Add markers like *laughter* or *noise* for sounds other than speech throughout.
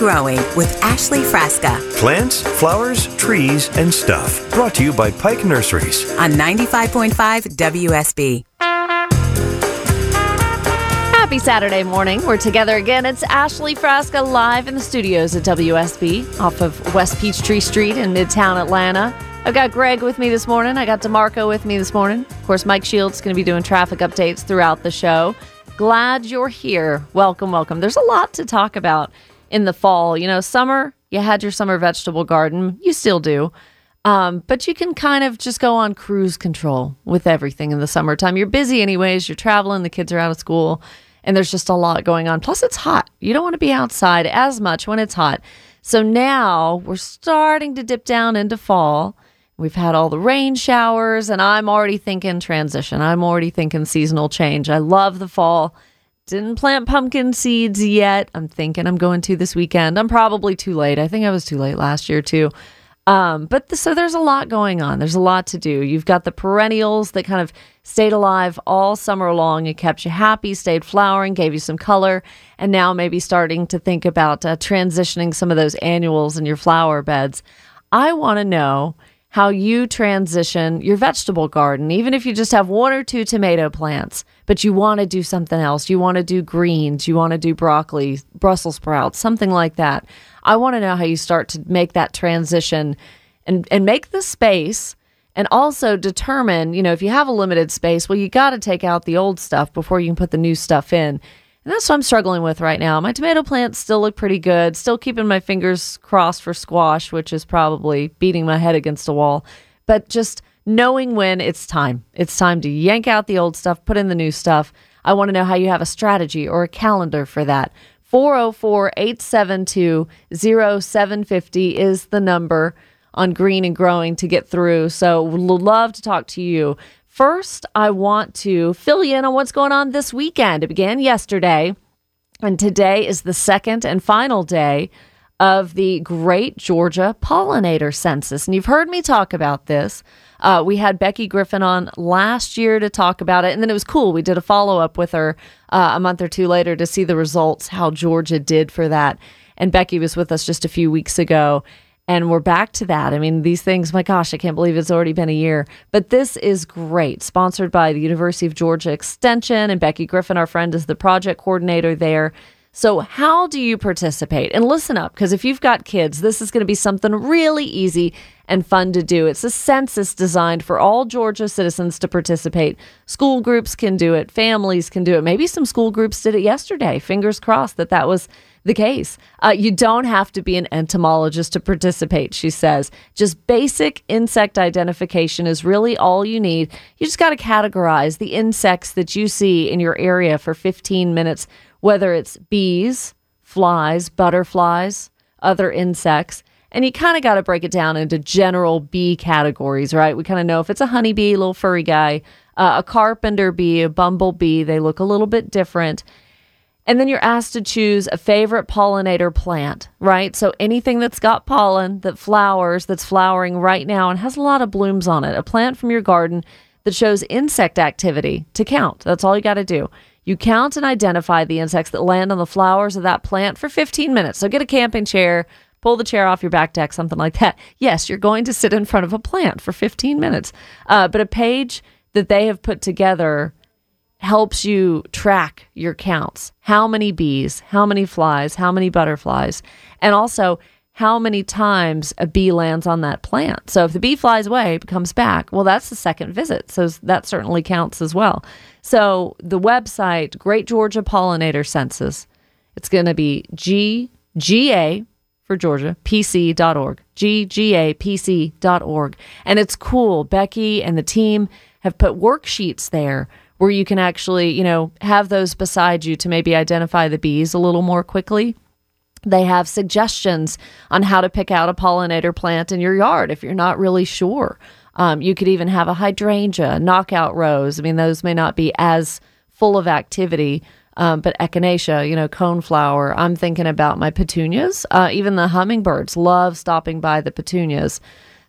It's Green and Growing with Ashley Frasca Plants, flowers, trees, and stuff. Brought to you by Pike Nurseries. on 95.5 WSB. Happy Saturday morning. We're together again. It's Ashley Frasca live in the studios at WSB off of West Peachtree Street in Midtown Atlanta. I've got Greg with me this morning. I got DeMarco with me this morning. Of course, Mike Shields is going to be doing traffic updates throughout the show. Glad you're here. Welcome, welcome. There's a lot to talk about in the fall. You know, summer, you had your summer vegetable garden. You still do. Um, but you can kind of just go on cruise control with everything in the summertime. You're busy anyways, you're traveling, the kids are out of school, and there's just a lot going on. Plus, it's hot. You don't want to be outside as much when it's hot. So now we're starting to dip down into fall. We've had all the rain showers, and I'm already thinking transition. I'm already thinking seasonal change. I love the fall. Didn't plant pumpkin seeds yet. I'm thinking I'm going to this weekend. I'm probably too late. I think I was too late last year too. Um, but th- so there's a lot going on. There's a lot to do. You've got the perennials that kind of stayed alive all summer long and kept you happy, stayed flowering, gave you some color, and now maybe starting to think about uh, transitioning some of those annuals in your flower beds. I want to know how you transition your vegetable garden, even if you just have one or two tomato plants, but you want to do something else. You want to do greens, you want to do broccoli, Brussels sprouts, something like that. I want to know how you start to make that transition and, and make the space and also determine, you know, if you have a limited space, well, you got to take out the old stuff before you can put the new stuff in. And that's what I'm struggling with right now. My tomato plants still look pretty good. Still keeping my fingers crossed for squash, which is probably beating my head against a wall. But just knowing when it's time. It's time to yank out the old stuff, put in the new stuff. I want to know how you have a strategy or a calendar for that. 404 872 0750 is the number on Green and Growing to get through. So, would love to talk to you. First, I want to fill you in on what's going on this weekend. It began yesterday, and today is the second and final day of the Great Georgia Pollinator Census. And you've heard me talk about this. Uh, we had Becky Griffin on last year to talk about it, and then it was cool. We did a follow up with her uh, a month or two later to see the results, how Georgia did for that. And Becky was with us just a few weeks ago. And we're back to that. I mean, these things, my gosh, I can't believe it's already been a year. But this is great. Sponsored by the University of Georgia Extension. And Becky Griffin, our friend, is the project coordinator there. So, how do you participate? And listen up, because if you've got kids, this is going to be something really easy and fun to do. It's a census designed for all Georgia citizens to participate. School groups can do it, families can do it. Maybe some school groups did it yesterday. Fingers crossed that that was the case. Uh, you don't have to be an entomologist to participate, she says. Just basic insect identification is really all you need. You just got to categorize the insects that you see in your area for 15 minutes, whether it's bees, flies, butterflies, other insects. And you kind of got to break it down into general bee categories, right? We kind of know if it's a honeybee, little furry guy, uh, a carpenter bee, a bumblebee, they look a little bit different. And then you're asked to choose a favorite pollinator plant, right? So anything that's got pollen, that flowers, that's flowering right now and has a lot of blooms on it, a plant from your garden that shows insect activity to count. That's all you got to do. You count and identify the insects that land on the flowers of that plant for 15 minutes. So get a camping chair, pull the chair off your back deck, something like that. *laughs* Yes, you're going to sit in front of a plant for 15 minutes. Uh, but a page that they have put together helps you track your counts how many bees, how many flies, how many butterflies, and also how many times a bee lands on that plant. So if the bee flies away, comes back, well, that's the second visit. So that certainly counts as well. So the website, Great Georgia Pollinator Census, it's going to be GGA for Georgia, PC.org, GGAPC.org. And it's cool. Becky and the team have put worksheets there where you can actually, you know, have those beside you to maybe identify the bees a little more quickly. They have suggestions on how to pick out a pollinator plant in your yard if you're not really sure. Um, you could even have a hydrangea, knockout rose. I mean, those may not be as full of activity, um, but echinacea, you know, coneflower. I'm thinking about my petunias. Uh, even the hummingbirds love stopping by the petunias.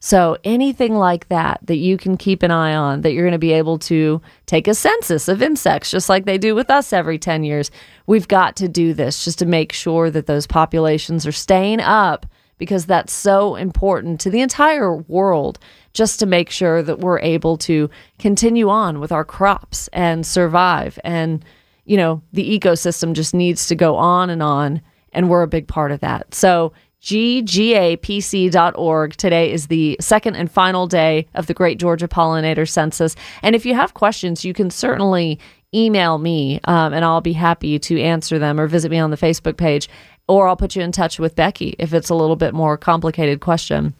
So anything like that that you can keep an eye on, that you're going to be able to take a census of insects, just like they do with us every 10 years. We've got to do this just to make sure that those populations are staying up because that's so important to the entire world just to make sure that we're able to continue on with our crops and survive and you know the ecosystem just needs to go on and on and we're a big part of that so ggapc.org. Today is the second and final day of the Great Georgia Pollinator Census. And if you have questions, you can certainly email me um, and I'll be happy to answer them or visit me on the Facebook page or I'll put you in touch with Becky if it's a little bit more complicated question.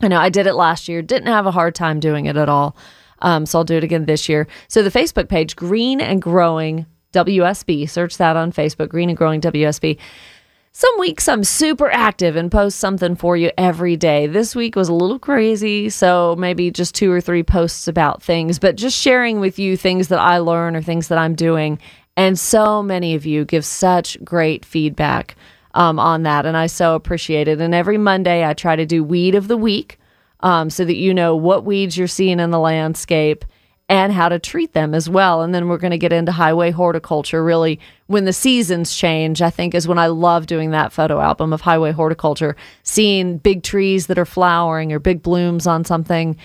I know I did it last year, didn't have a hard time doing it at all. Um, so I'll do it again this year. So the Facebook page, Green and Growing WSB, search that on Facebook, Green and Growing WSB. Some weeks I'm super active and post something for you every day. This week was a little crazy, so maybe just two or three posts about things, but just sharing with you things that I learn or things that I'm doing. And so many of you give such great feedback um, on that, and I so appreciate it. And every Monday I try to do weed of the week um, so that you know what weeds you're seeing in the landscape and how to treat them as well. And then we're going to get into highway horticulture really when the seasons change. I think is when I love doing that photo album of highway horticulture, seeing big trees that are flowering or big blooms on something.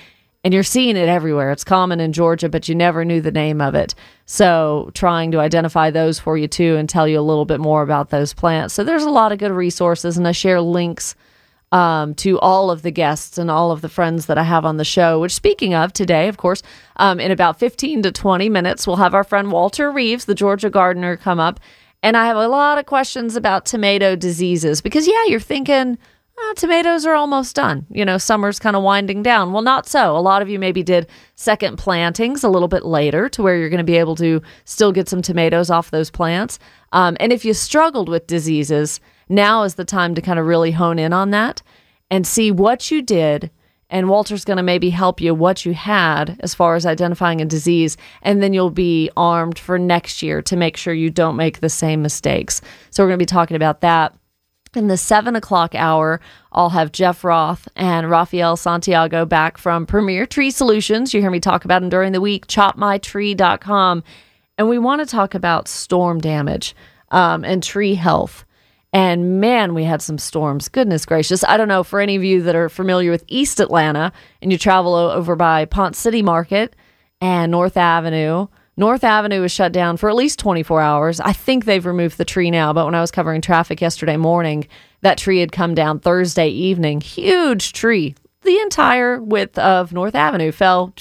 And you're seeing it everywhere. It's common in Georgia, but you never knew the name of it. So, trying to identify those for you too and tell you a little bit more about those plants. So, there's a lot of good resources, and I share links um, to all of the guests and all of the friends that I have on the show. Which, speaking of today, of course, um, in about 15 to 20 minutes, we'll have our friend Walter Reeves, the Georgia gardener, come up. And I have a lot of questions about tomato diseases because, yeah, you're thinking, oh, tomatoes are almost done. You know, summer's kind of winding down. Well, not so. A lot of you maybe did second plantings a little bit later to where you're going to be able to still get some tomatoes off those plants. Um, and if you struggled with diseases, now is the time to kind of really hone in on that and see what you did. And Walter's going to maybe help you what you had as far as identifying a disease. And then you'll be armed for next year to make sure you don't make the same mistakes. So we're going to be talking about that. In the seven o'clock hour, I'll have Jeff Roth and Rafael Santiago back from Premier Tree Solutions. You hear me talk about them during the week, chopmytree.com. And we want to talk about storm damage um, and tree health. And man, we had some storms. Goodness gracious. I don't know for any of you that are familiar with East Atlanta and you travel over by Ponce City Market and North Avenue. North Avenue was shut down for at least 24 hours. I think they've removed the tree now, but when I was covering traffic yesterday morning, that tree had come down Thursday evening. Huge tree. The entire width of North Avenue fell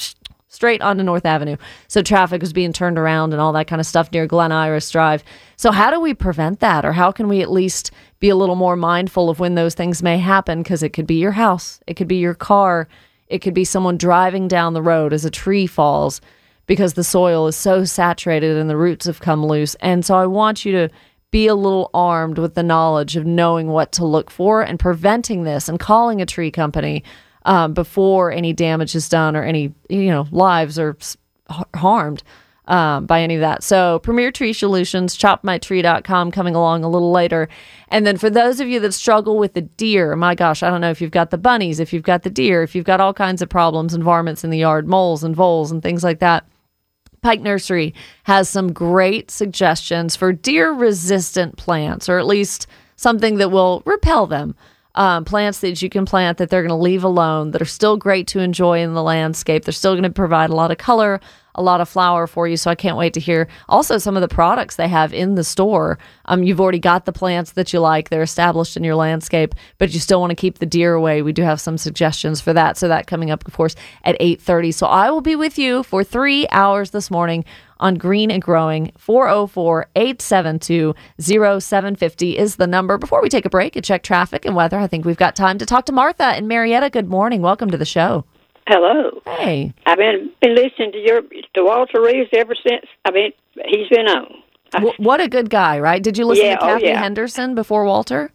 straight onto North Avenue. So traffic was being turned around and all that kind of stuff near Glen Iris Drive. So, how do we prevent that? Or how can we at least be a little more mindful of when those things may happen? Because it could be your house, it could be your car, it could be someone driving down the road as a tree falls because the soil is so saturated and the roots have come loose. And so, I want you to be a little armed with the knowledge of knowing what to look for and preventing this and calling a tree company um, before any damage is done or any you know lives are harmed um, by any of that. So Premier Tree Solutions, chopmytree.com coming along a little later. And then for those of you that struggle with the deer, my gosh, I don't know if you've got the bunnies, if you've got the deer, if you've got all kinds of problems and varmints in the yard, moles and voles and things like that. Pike Nursery has some great suggestions for deer resistant plants, or at least something that will repel them um, plants that you can plant that they're going to leave alone that are still great to enjoy in the landscape. They're still going to provide a lot of color, a lot of flower for you. So I can't wait to hear also some of the products they have in the store. Um, you've already got the plants that you like; they're established in your landscape, but you still want to keep the deer away. We do have some suggestions for that. So that coming up, of course, at eight thirty. So I will be with you for three hours this morning on Green and Growing. 404 872 0750 is the number. Before we take a break and check traffic and weather, I think we've got time to talk to Martha and Marietta. Good morning. Welcome to the show. Hello. Hey. I've been been listening to your to Walter Reeves ever since. I mean, he's been on. W- what a good guy, right? Did you listen Yeah, to oh, Kathy yeah. Henderson before Walter?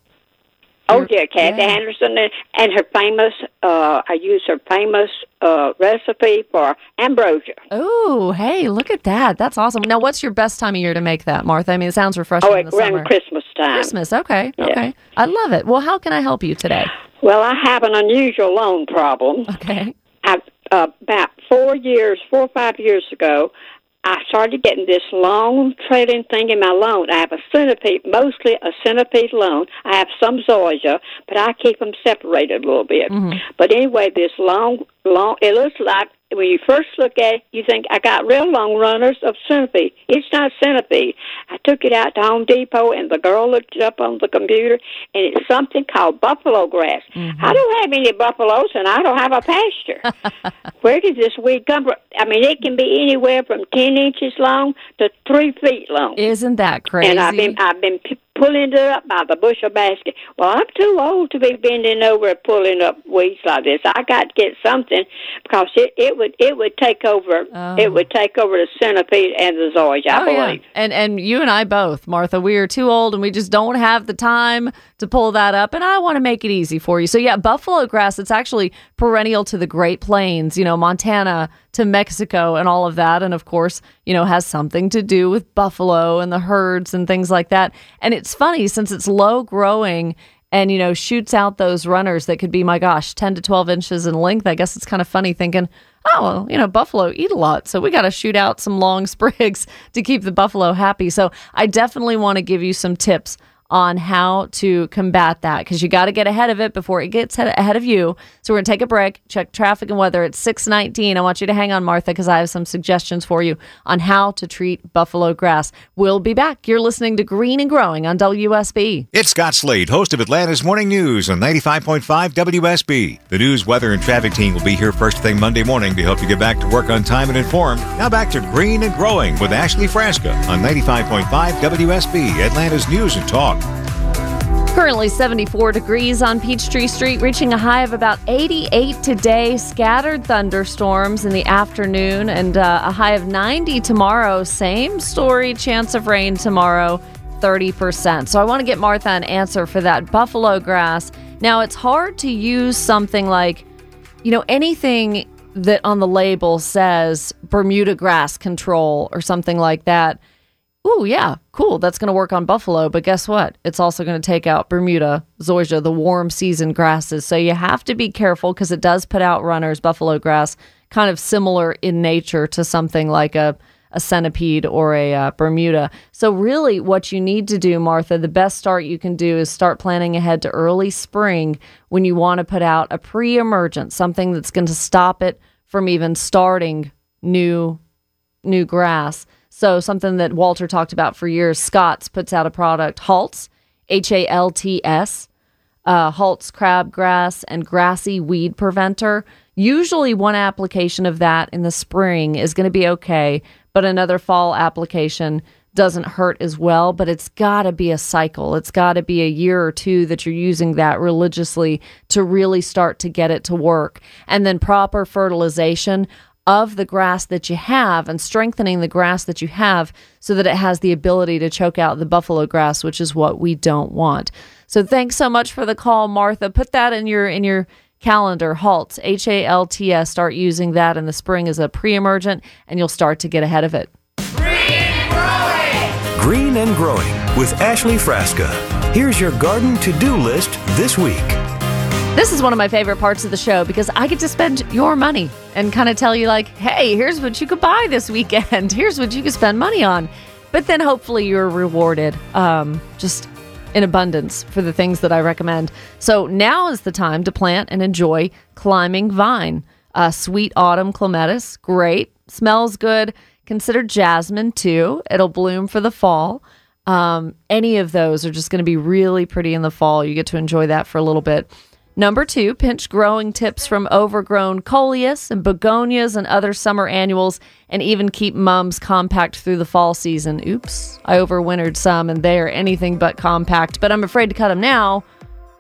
Oh yeah, Kathy yeah. Anderson and, and her famous. Uh, I use her famous uh, recipe for ambrosia. Oh, hey, look at that. That's awesome. Now, what's your best time of year to make that, Martha? I mean, it sounds refreshing Oh, in the around summer. Christmas time. Christmas. Okay. Yeah. Okay. I love it. Well, how can I help you today? Well, I have an unusual loan problem. Okay. I, uh, about four years, four or five years ago, I started getting this long trailing thing in my loan. I have a centipede, mostly a centipede loan. I have some zoysia, but I keep them separated a little bit. Mm-hmm. But anyway, this long, long, it looks like when you first look at it, you think I got real long runners of centipede. It's not centipede. I took it out to Home Depot, and the girl looked it up on the computer, and it's something called buffalo grass. Mm-hmm. I don't have any buffaloes, and I don't have a pasture. *laughs* Where did this weed come from? I mean, it can be anywhere from ten inches long to three feet long. Isn't that crazy? And I've been I've been p- pulling it up by the bushel basket. Well, I'm too old to be bending over and pulling up weeds like this. I got to get something because it, it would it would take over it oh. would take over the centipede and the zoysia. I Oh, believe. yeah. And and you and I both, Martha, we are too old and we just don't have the time to pull that up. And I want to make it easy for you. So yeah, buffalo grass, it's actually perennial to the Great Plains, you know, Montana to Mexico and all of that. And of course, you know, has something to do with buffalo and the herds and things like that. And it's funny since it's low growing and you know shoots out those runners that could be my gosh 10 to 12 inches in length i guess it's kind of funny thinking oh well you know buffalo eat a lot so we got to shoot out some long *laughs* sprigs to keep the buffalo happy so i definitely want to give you some tips on how to combat that because you got to get ahead of it before it gets head- ahead of you. So we're gonna take a break, check traffic and weather. It's six nineteen. I want you to hang on, Martha, because I have some suggestions for you on how to treat buffalo grass. We'll be back. You're listening to Green and Growing on WSB. It's Scott Slade, host of Atlanta's Morning News on 95.5 WSB. The news, weather, and traffic team will be here first thing Monday morning to help you get back to work on time and informed. Now back to Green and Growing with Ashley Frasca on 95.5 WSB, Atlanta's News and Talk. Currently 74 degrees on Peachtree Street, reaching a high of about 88 today. Scattered thunderstorms in the afternoon and uh, a high of 90 tomorrow. Same story, chance of rain tomorrow, 30%. So I want to get Martha an answer for that buffalo grass. Now, it's hard to use something like, you know, anything that on the label says Bermuda grass control or something like that. Ooh, yeah, cool. That's going to work on buffalo. But guess what? It's also going to take out Bermuda, zoysia, the warm season grasses. So you have to be careful because it does put out runners, buffalo grass, kind of similar in nature to something like a, a centipede or a uh, Bermuda. So, really, what you need to do, Martha, the best start you can do is start planning ahead to early spring when you want to put out a pre emergent, something that's going to stop it from even starting new new grass. So something that Walter talked about for years, Scott's puts out a product, Halts, H A L T S, uh, Halts crabgrass and grassy weed preventer. Usually one application of that in the spring is going to be okay, but another fall application doesn't hurt as well, but it's got to be a cycle. It's got to be a year or two that you're using that religiously to really start to get it to work. And then proper fertilization of the grass that you have and strengthening the grass that you have so that it has the ability to choke out the buffalo grass which is what we don't want. So thanks so much for the call Martha. Put that in your in your calendar halts H A L T S start using that in the spring as a pre-emergent and you'll start to get ahead of it. Green and Growing with Ashley Frasca. Here's your garden to do list this week. This is one of my favorite parts of the show because I get to spend your money and kind of tell you, like, hey, here's what you could buy this weekend. *laughs* Here's what you could spend money on. But then hopefully you're rewarded um, just in abundance for the things that I recommend. So now is the time to plant and enjoy climbing vine. Uh, sweet autumn clematis, great, smells good. Consider jasmine too. It'll bloom for the fall. Um, any of those are just going to be really pretty in the fall. You get to enjoy that for a little bit. Number two, pinch growing tips from overgrown coleus and begonias and other summer annuals, and even keep mums compact through the fall season. Oops, I overwintered some and they are anything but compact, but I'm afraid to cut them now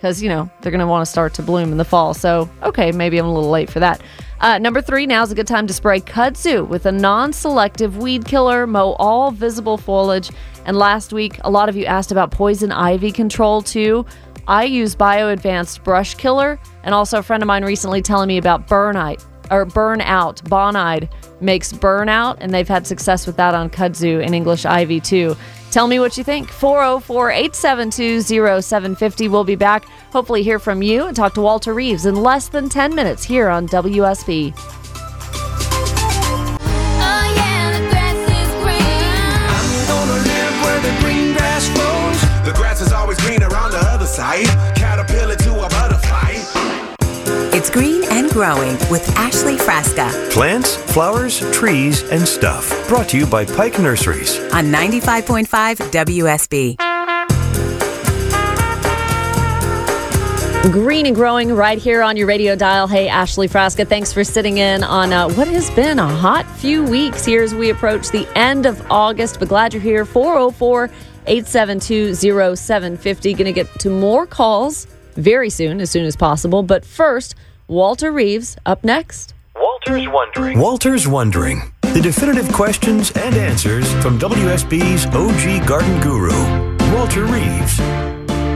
because, you know, they're going to want to start to bloom in the fall. So, okay, maybe I'm a little late for that. Uh, number three, now's a good time to spray kudzu with a non selective weed killer, mow all visible foliage. And last week, a lot of you asked about poison ivy control too. I use Bio Advanced Brush Killer, and also a friend of mine recently telling me about Burnite or Burnout. Bonide makes Burnout, and they've had success with that on kudzu and English ivy too. Tell me what you think. 404 872 0750. We'll be back. Hopefully, hear from you and talk to Walter Reeves in less than 10 minutes here on WSB. Other. Caterpillar to a butterfly. It's Green and Growing with Ashley Frasca Plants, flowers, trees, and stuff. Brought to you by Pike Nurseries. on 95.5 WSB. Green and growing right here on your radio dial. Hey, Ashley Frasca, thanks for sitting in on uh, what has been a hot few weeks here as we approach the end of August. But glad you're here. 404 872 0750. Going to get to more calls very soon, as soon as possible. But first, Walter Reeves up next. Walter's Wondering. Walter's Wondering. The definitive questions and answers from WSB's OG garden guru, Walter Reeves.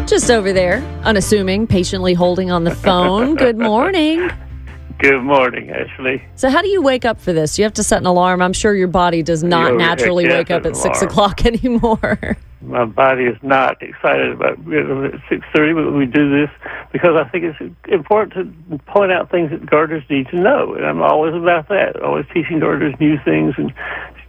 Just over there, unassuming, patiently holding on the phone. *laughs* Good morning. Good morning, Ashley. So, how do you wake up for this? You have to set an alarm. I'm sure your body does not *laughs* Yeah, naturally wake up at an six o'clock *laughs* anymore. My body is not excited about getting at six thirty, but we do this because I think it's important to point out things that gardeners need to know, and I'm always about that. Always teaching gardeners new things and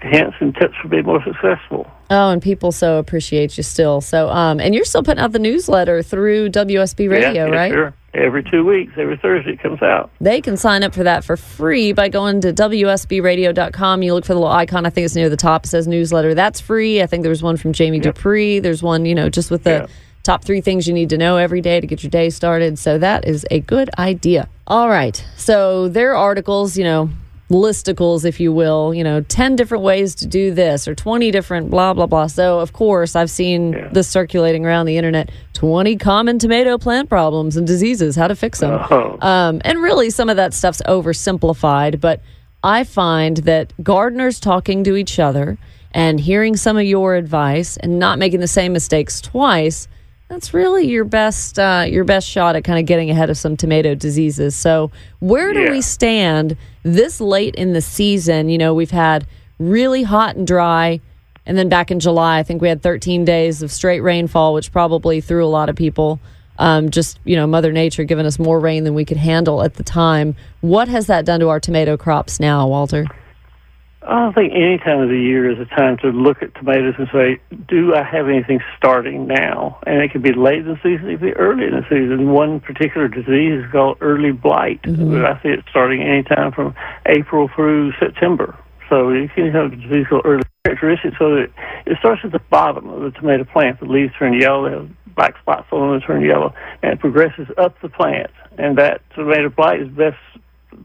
hints and tips for being more successful. Oh, and people so appreciate you still. So, um, and you're still putting out the newsletter through WSB Radio, yeah, yeah, right? Sure. Every two weeks, every Thursday it comes out. They can sign up for that for free by going to WSBradio.com. You look for the little icon. I think it's near the top. It says newsletter. That's free. I think there was one from Jamie Dupree. There's one, you know, just with the Yeah. top three things you need to know every day to get your day started. So that is a good idea. All right. So their articles, you know, listicles, if you will, you know, 10 different ways to do this or 20 different blah, blah, blah. So, of course, I've seen Yeah. this circulating around the internet 20 common tomato plant problems and diseases, how to fix them. Oh. Um, and really, some of that stuff's oversimplified, but I find that gardeners talking to each other and hearing some of your advice and not making the same mistakes twice. That's really your best uh, your best shot at kind of getting ahead of some tomato diseases. So, where do Yeah. we stand this late in the season? You know, we've had really hot and dry, and then back in July, I think we had 13 days of straight rainfall, which probably threw a lot of people. Um, just you know, Mother Nature giving us more rain than we could handle at the time. What has that done to our tomato crops now, Walter? I don't think any time of the year is a time to look at tomatoes and say, do I have anything starting now? And it could be late in the season, it could be early in the season. One particular disease is called early blight. Mm-hmm. I see it starting anytime from April through September. So you can have a disease called early characteristics so that it starts at the bottom of the tomato plant. The leaves turn yellow, they have black spots on them turn yellow, and it progresses up the plant. And that tomato blight is best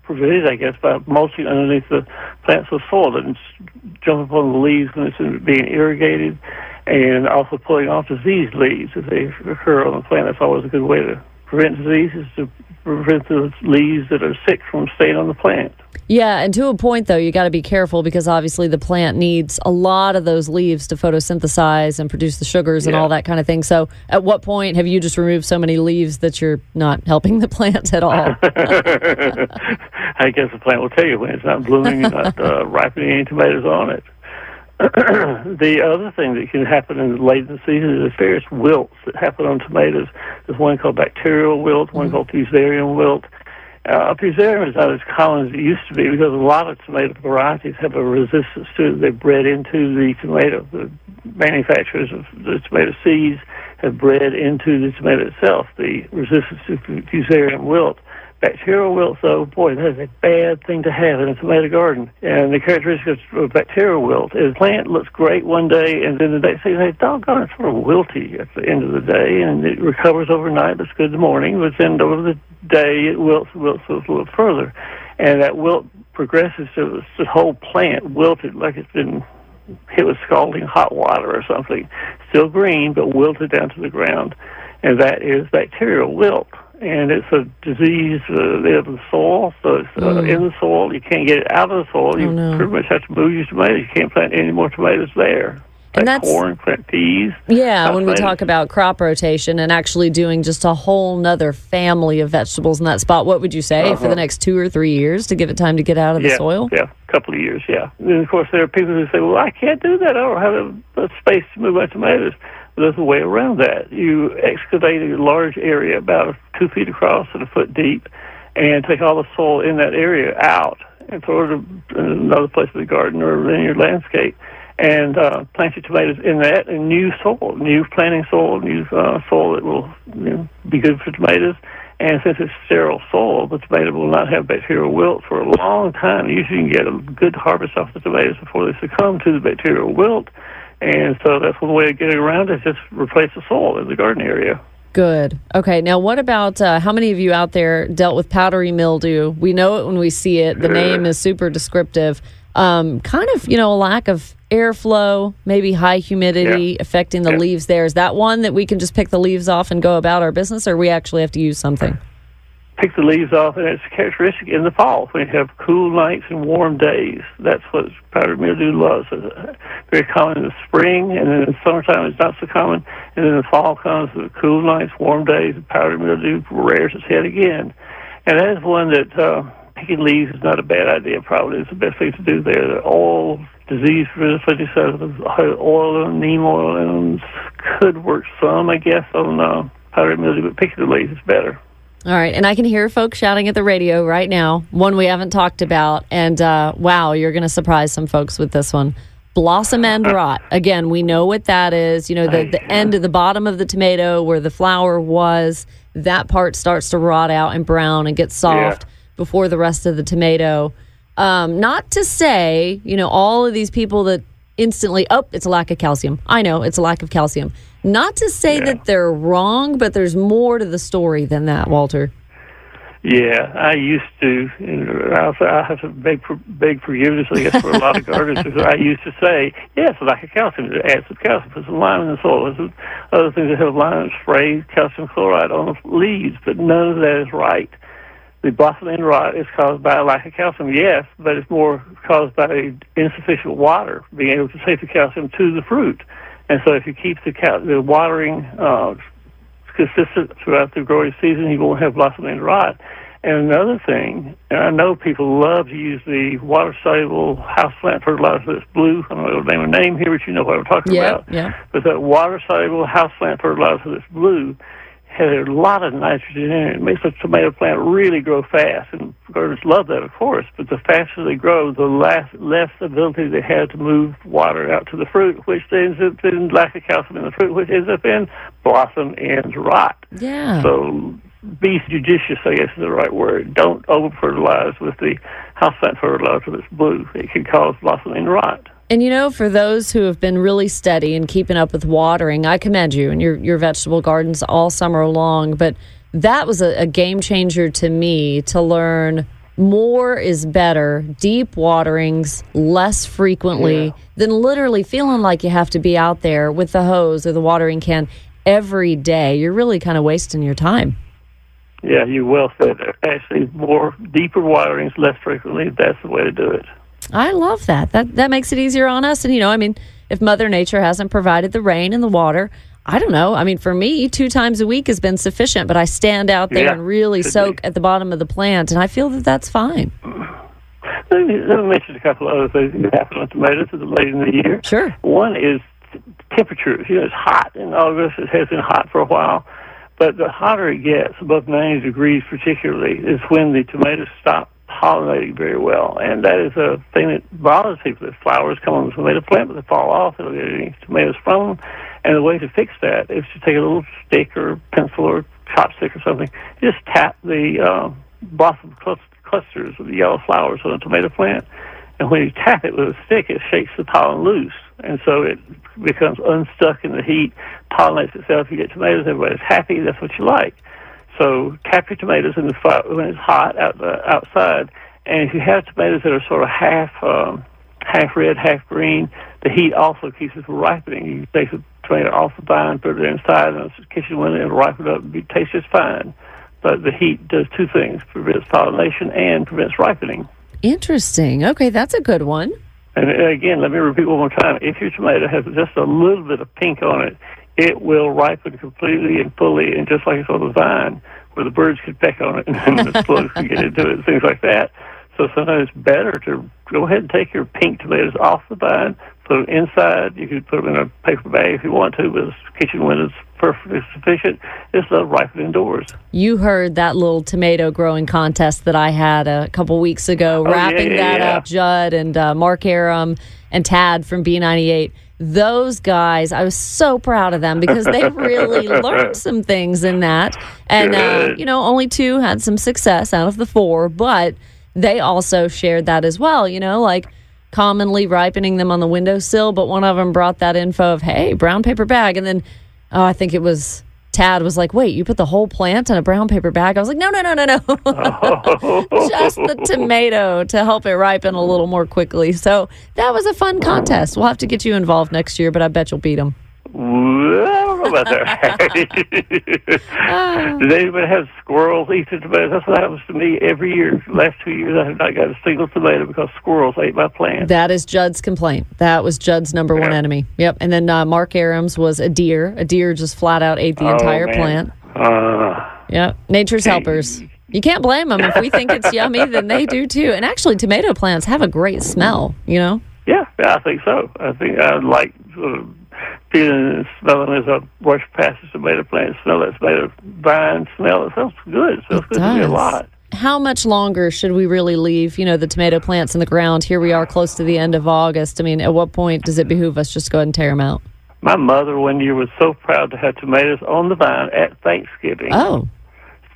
prevented, I guess, by mulching underneath the plants with soil and jump upon the leaves when it's being irrigated, and also pulling off diseased leaves if they occur on the plant. That's always a good way to prevent diseases to prevent the leaves that are sick from staying on the plant. Yeah, and to a point though, you got to be careful because obviously the plant needs a lot of those leaves to photosynthesize and produce the sugars and all that kind of thing. So, at what point have you just removed so many leaves that you're not helping the *laughs* plant at all? *laughs* *laughs* I guess the plant will tell you when it's not blooming and not uh, ripening any tomatoes on it. *clears throat* the other thing that can happen in the late in the season is various wilts that happen on tomatoes. There's one called bacterial wilt, one called fusarium wilt. Uh, fusarium is not as common as it used to be because a lot of tomato varieties have a resistance to it. They're bred into the tomato. The manufacturers of the tomato seeds have bred into the tomato itself the resistance to fusarium wilt. Bacterial wilt, though, boy, that is a bad thing to have in a tomato garden. And the characteristics of bacterial wilt is plant looks great one day, and then the next day, they doggone, it's sort of wilty at the end of the day, and it recovers overnight, looks good in the morning, but then over the day, it wilts, wilts a little further. And that wilt progresses to the whole plant wilted like it's been hit with scalding hot water or something. Still green, but wilted down to the ground. And that is bacterial wilt. And it's a disease uh, in the soil, so it's uh, in the soil. You can't get it out of the soil. You Oh, no. pretty much have to move your tomatoes. You can't plant any more tomatoes there. And that's- corn, plant peas. Yeah, when we talk about crop rotation and actually doing just a whole nother family of vegetables in that spot, what would you say for the next two or three years to give it time to get out of the Uh-huh. yeah, soil? Yeah, a couple of years, yeah. And of course, there are people who say, well, I can't do that. I don't have a the space to move my tomatoes. There's a way around that. You excavate a large area, about two feet across and a foot deep, and take all the soil in that area out and throw it in another place in the garden or in your landscape and uh, plant your tomatoes in that and new soil, new planting soil, new uh, soil that will you know, be good for tomatoes. And since it's sterile soil, the tomato will not have bacterial wilt for a long time. Usually, you can get a good harvest off the tomatoes before they succumb to the bacterial wilt. And so that's one way of getting around is Just replace the soil in the garden area. Good. Okay. Now, what about uh, how many of you out there dealt with powdery mildew? We know it when we see it. The name is super descriptive. Um, kind of, you know, a lack of airflow, maybe high humidity Yeah. affecting the Yeah. leaves there. Is that one that we can just pick the leaves off and go about our business, or we actually have to use something? Pick the leaves off, and it's characteristic in the fall when you have cool nights and warm days. That's what powdered mildew loves. It's uh, very common in the spring, and then in the summertime it's not so common. And then the fall comes with cool nights, warm days, and powdered mildew rears its head again. And that is one that uh, picking leaves is not a bad idea. Probably is the best thing to do there. The oil, disease resistant oil and neem oil and could work some, I guess, on uh, powdered mildew, but picking the leaves is better. All right, and I can hear folks shouting at the radio right now. One we haven't talked about, and uh, wow, you're going to surprise some folks with this one. Blossom end *laughs* rot. Again, we know what that is. You know, the, the end of the bottom of the tomato where the flower was, that part starts to rot out and brown and get soft before the rest of the tomato. Um, not to say, you know, all of these people that instantly, oh, it's a lack of calcium. I know it's a lack of calcium. Not to say that they're wrong, but there's more to the story than that, Walter. Yeah, I used to. And I I have to beg for beg forgiveness, I guess, for a lot of *laughs* gardeners. I used to say, yes, lack of calcium. Add some calcium, put some lime in the soil. There's other things that have lime, spray calcium chloride on the leaves, but none of that is right. The blossom end rot is caused by a lack of calcium, yes, but it's more caused by insufficient water, being able to take the calcium to the fruit. And so, if you keep the cal- the watering uh, consistent throughout the growing season, you won't have blossom end rot. And another thing, and I know people love to use the water soluble houseplant fertilizer that's blue. I don't know the name of name here, but you know what I'm talking Yeah, about. yeah. But that water soluble houseplant fertilizer that's blue has a lot of nitrogen in it. It makes the tomato plant really grow fast. And gardeners love that, of course. But the faster they grow, the less, less ability they have to move water out to the fruit, which ends up in lack of calcium in the fruit, which ends up in blossom ends rot. Yeah. So be judicious, I guess is the right word. Don't over fertilize with the houseplant fertilizer that's blue. It can cause blossom end rot. And you know, for those who have been really steady and keeping up with watering, I commend you and your your vegetable gardens all summer long. But that was a, a game changer to me to learn more is better, deep waterings less frequently than literally feeling like you have to be out there with the hose or the watering can every day. You're really kind of wasting your time. Yeah, you well said. Actually, more deeper waterings less frequently. That's the way to do it. I love that. That that makes it easier on us. And you know, I mean, if Mother Nature hasn't provided the rain and the water, I don't know. I mean, for me, two times a week has been sufficient. But I stand out there Yeah, and really soak be. at the bottom of the plant, and I feel that that's fine. Let me, let me mention a couple of other things that happen on tomatoes at the late in the year. Sure. One is t- temperatures. You know, it's hot in August. It has been hot for a while. But the hotter it gets, above 90 degrees particularly, is when the tomatoes stop pollinating very well. And that is a thing that bothers people. The flowers come on the tomato plant, but they fall off. They don't get any tomatoes from them. And the way to fix that is to take a little stick or pencil or chopstick or something, just tap the uh, blossom clus- clusters of the yellow flowers on a tomato plant. And when you tap it with a stick, it shakes the pollen loose. And so it becomes unstuck in the heat, pollinates itself. You get tomatoes, everybody's happy. That's what you like. So tap your tomatoes in the fire when it's hot out the, outside. And if you have tomatoes that are sort of half um, half red, half green, the heat also keeps it from ripening. You take the tomato off the vine, put it inside in the kitchen window, and ripen it up. It tastes just fine. But the heat does two things: prevents pollination and prevents ripening. Interesting. Okay, that's a good one. And uh, again, let me repeat one more time. If your tomato has just a little bit of pink on it, it will ripen completely and fully, and just like it's on the vine, where the birds could peck on it *laughs* and the slugs could get into it, things like that. So sometimes it's better to go ahead and take your pink tomatoes off the vine, put them inside. You could put them in a paper bag if you want to, but the kitchen window's perfectly sufficient. It's uh, ripen indoors. You heard that little tomato growing contest that I had a couple weeks ago, Oh, yeah, wrapping yeah, that yeah. up. Judd and uh, Mark Arum and Tad from B98. Those guys, I was so proud of them because they really *laughs* learned some things in that. And, uh, you know, only two had some success out of the four, but they also shared that as well, you know, like commonly ripening them on the windowsill. But one of them brought that info of, hey, brown paper bag. And then, oh, I think it was Tad was like, wait, you put the whole plant in a brown paper bag? I was like, no, no, no, no, no. *laughs* *laughs* Just the tomato to help it ripen a little more quickly. So that was a fun contest. We'll have to get you involved next year, but I bet you'll beat them. Well, I don't know about that. Does anybody have squirrels eat the tomatoes? That's what happens to me every year. Last two years, I have not got a single tomato because squirrels ate my plant. That is Judd's complaint. That was Judd's number one enemy. Yep. And then uh, Mark Arum's was a deer. A deer just flat out ate the Oh, entire man. plant. Uh, Yep. Nature's helpers. You can't blame them. If we think it's yummy, then they do too. And actually, tomato plants have a great smell, you know? yeah, yeah, I think so. I think I like sort of feeling and smelling as I brush past the tomato plant, smell that tomato vine smell. It smells good. It smells It good to me a lot. How much longer should we really leave, you know, the tomato plants in the ground? Here we are close to the end of August. I mean, at what point does it behoove us just go ahead and tear them out? My mother one year was so proud to have tomatoes on the vine at Thanksgiving. Oh,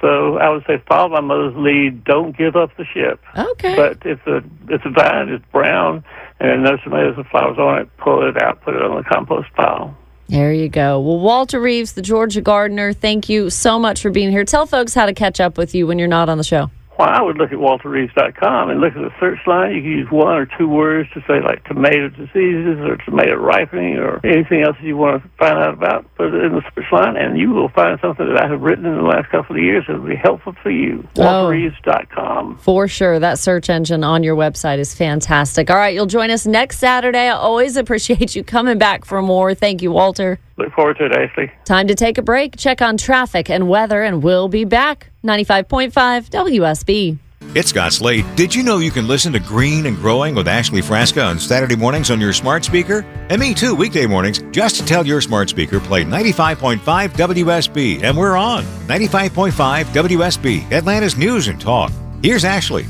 So I would say follow my mother's lead. Don't give up the ship. okay. But if the if the vine is brown and then no tomatoes and flowers on it, pull it out, put it on the compost pile. There you go. Well, Walter Reeves, the Georgia gardener, thank you so much for being here. Tell folks how to catch up with you when you're not on the show. Well, I would look at walterreeves.com and look at the search line. You can use one or two words to say like tomato diseases or tomato ripening or anything else that you want to find out about. Put it in the search line, and you will find something that I have written in the last couple of years that will be helpful for you. Oh. walterreeves.com. For sure. That search engine on your website is fantastic. All right, you'll join us next Saturday. I always appreciate you coming back for more. Thank you, Walter. Look forward to it, Ashley. Time to take a break, check on traffic and weather, and we'll be back. 95.5 WSB. It's Scott Slade. Did you know you can listen to Green and Growing with Ashley Frasca on Saturday mornings on your smart speaker? And me too, weekday mornings. Just tell your smart speaker, play 95.5 WSB, and we're on 95.5 WSB, Atlanta's News and Talk. Here's Ashley.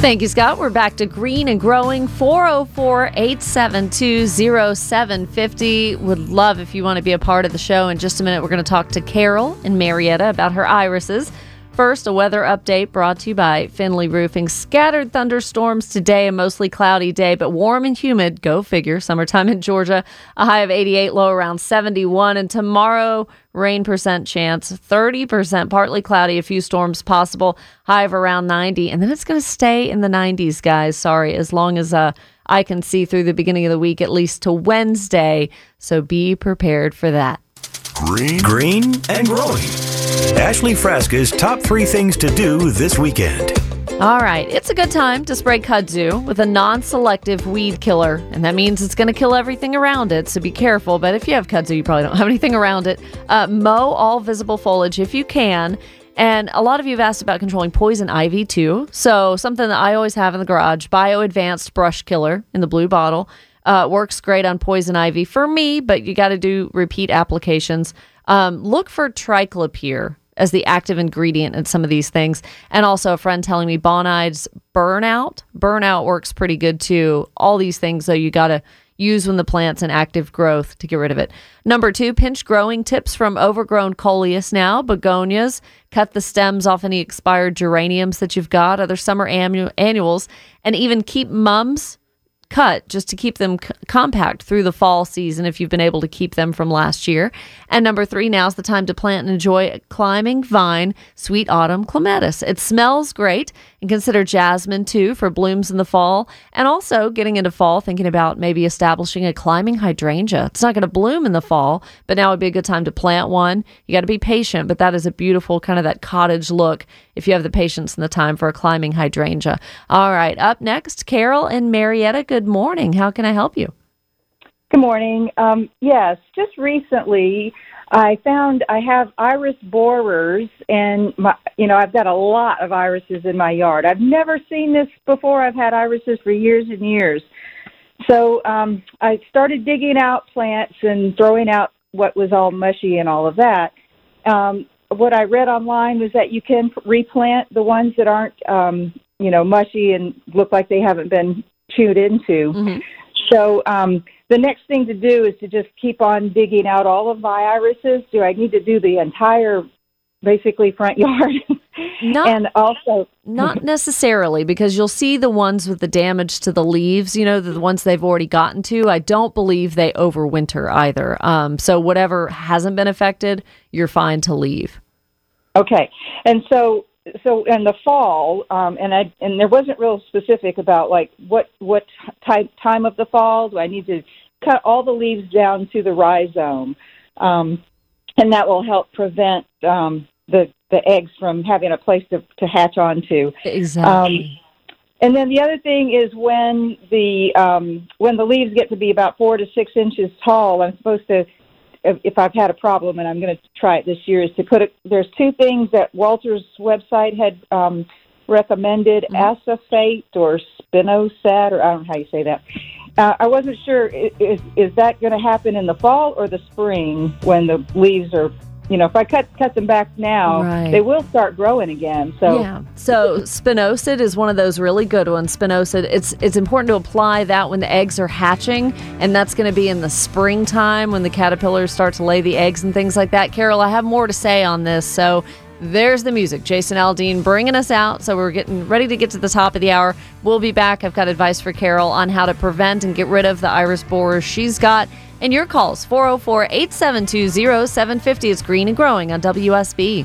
Thank you, Scott. We're back to green and growing 404 872 0750. Would love if you want to be a part of the show. In just a minute, we're going to talk to Carol and Marietta about her irises. First, a weather update brought to you by Finley Roofing. Scattered thunderstorms today, a mostly cloudy day, but warm and humid. Go figure. Summertime in Georgia. A high of 88, low around 71. And tomorrow, rain percent chance 30%, partly cloudy, a few storms possible, high of around 90. And then it's going to stay in the 90s, guys. Sorry, as long as uh, I can see through the beginning of the week, at least to Wednesday. So be prepared for that. Green, green and growing. Ashley Frasca's top three things to do this weekend. All right, it's a good time to spray kudzu with a non selective weed killer, and that means it's going to kill everything around it, so be careful. But if you have kudzu, you probably don't have anything around it. Uh, mow all visible foliage if you can. And a lot of you have asked about controlling poison ivy too. So, something that I always have in the garage Bio Advanced Brush Killer in the blue bottle. Uh, works great on poison ivy for me, but you got to do repeat applications. Um, look for triclopyr as the active ingredient in some of these things. And also a friend telling me Bonide's burnout. Burnout works pretty good too. All these things though you got to use when the plant's in active growth to get rid of it. Number 2, pinch growing tips from overgrown coleus now, begonias. Cut the stems off any expired geraniums that you've got, other summer annu- annuals, and even keep mums cut just to keep them c- compact through the fall season if you've been able to keep them from last year. And number three, now's the time to plant and enjoy a climbing vine, sweet autumn clematis. It smells great and consider jasmine too for blooms in the fall. And also getting into fall, thinking about maybe establishing a climbing hydrangea. It's not going to bloom in the fall, but now would be a good time to plant one. You got to be patient, but that is a beautiful kind of that cottage look if you have the patience and the time for a climbing hydrangea. All right, up next, Carol and Marietta. Good morning. How can I help you? Good morning. Um, yes, just recently I found I have iris borers, and my, you know I've got a lot of irises in my yard. I've never seen this before. I've had irises for years and years. so um, I started digging out plants and throwing out what was all mushy and all of that. Um, what I read online was that you can replant the ones that aren't, um, you know, mushy and look like they haven't been chewed into. Mm-hmm. So um, the next thing to do is to just keep on digging out all of my irises. Do I need to do the entire, basically front yard? *laughs* Not and also, Not necessarily, because you'll see the ones with the damage to the leaves, you know, the ones they've already gotten to. I don't believe they overwinter either. Um, so whatever hasn't been affected, you're fine to leave. Okay, and so so in the fall, um, and I and there wasn't real specific about like what what type time of the fall do I need to cut all the leaves down to the rhizome, um, and that will help prevent um, the the eggs from having a place to to hatch onto. Exactly. And then the other thing is when the um, when the leaves get to be about four to six inches tall, I'm supposed to, if if I've had a problem, and I'm going to try it this year, is to put it. There's two things that Walter's website had um, recommended: acephate or spinosad, or I don't know how you say that. Uh, I wasn't sure is is that going to happen in the fall or the spring when the leaves are. You know, if I cut cut them back now, Right. they will start growing again. So yeah. So spinosad is one of those really good ones. Spinosad. It's it's important to apply that when the eggs are hatching, and that's going to be in the springtime when the caterpillars start to lay the eggs and things like that. Carol, I have more to say on this. So there's the music. Jason Aldean bringing us out. So we're getting ready to get to the top of the hour. We'll be back. I've got advice for Carol on how to prevent and get rid of the iris borers she's got. And your calls 404 872 0750. It's green and growing on WSB.